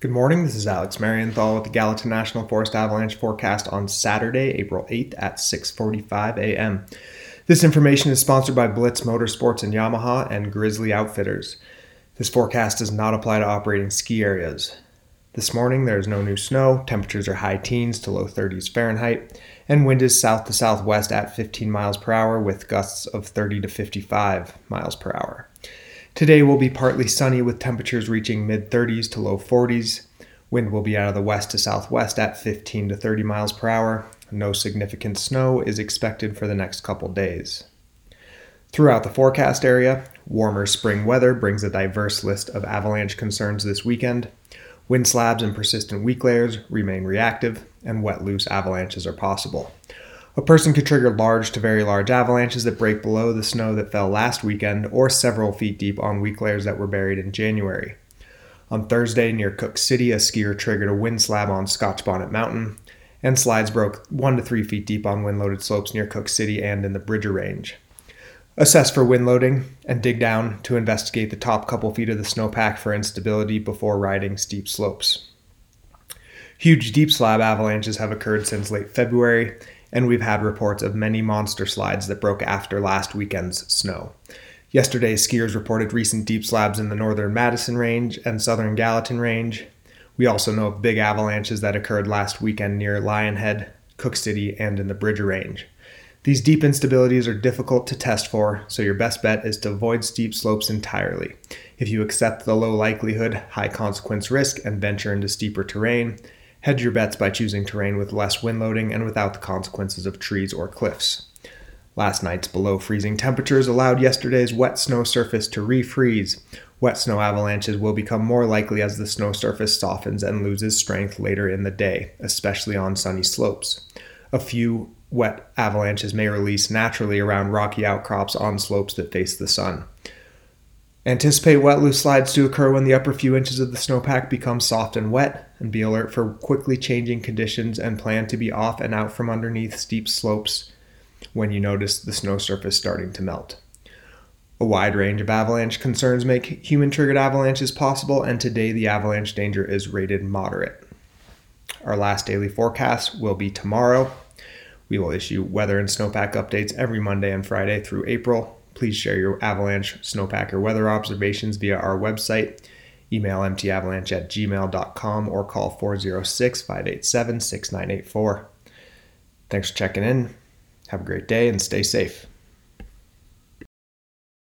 Good morning. This is Alex Marienthal with the Gallatin National Forest Avalanche forecast on Saturday, April 8th at 6:45 a.m. This information is sponsored by Blitz Motorsports and Yamaha and Grizzly Outfitters. This forecast does not apply to operating ski areas. This morning there is no new snow, temperatures are high teens to low 30s Fahrenheit, and wind is south to southwest at 15 miles per hour with gusts of 30 to 55 miles per hour. Today will be partly sunny with temperatures reaching mid 30s to low 40s. Wind will be out of the west to southwest at 15 to 30 miles per hour. No significant snow is expected for the next couple days. Throughout the forecast area, warmer spring weather brings a diverse list of avalanche concerns this weekend. Wind slabs and persistent weak layers remain reactive, and wet loose avalanches are possible. A person could trigger large to very large avalanches that break below the snow that fell last weekend or several feet deep on weak layers that were buried in January. On Thursday, near Cook City, a skier triggered a wind slab on Scotch Bonnet Mountain, and slides broke 1 to 3 feet deep on wind loaded slopes near Cook City and in the Bridger Range. Assess for wind loading and dig down to investigate the top couple feet of the snowpack for instability before riding steep slopes. Huge deep slab avalanches have occurred since late February, and we've had reports of many monster slides that broke after last weekend's snow. Yesterday, skiers reported recent deep slabs in the northern Madison Range and southern Gallatin Range. We also know of big avalanches that occurred last weekend near Lionhead, Cook City, and in the Bridger Range. These deep instabilities are difficult to test for, so your best bet is to avoid steep slopes entirely. If you accept the low likelihood, high consequence risk and venture into steeper terrain, Hedge your bets by choosing terrain with less wind loading and without the consequences of trees or cliffs. Last night's below freezing temperatures allowed yesterday's wet snow surface to refreeze. Wet snow avalanches will become more likely as the snow surface softens and loses strength later in the day, especially on sunny slopes. A few wet avalanches may release naturally around rocky outcrops on slopes that face the sun. Anticipate wet loose slides to occur when the upper few inches of the snowpack become soft and wet, and be alert for quickly changing conditions and plan to be off and out from underneath steep slopes when you notice the snow surface starting to melt. A wide range of avalanche concerns make human triggered avalanches possible, and today the avalanche danger is rated moderate. Our last daily forecast will be tomorrow. We will issue weather and snowpack updates every Monday and Friday through April Please share your avalanche, snowpack, or weather observations via our website. Email mtavalanche at gmail.com or call 406 587 6984. Thanks for checking in. Have a great day and stay safe.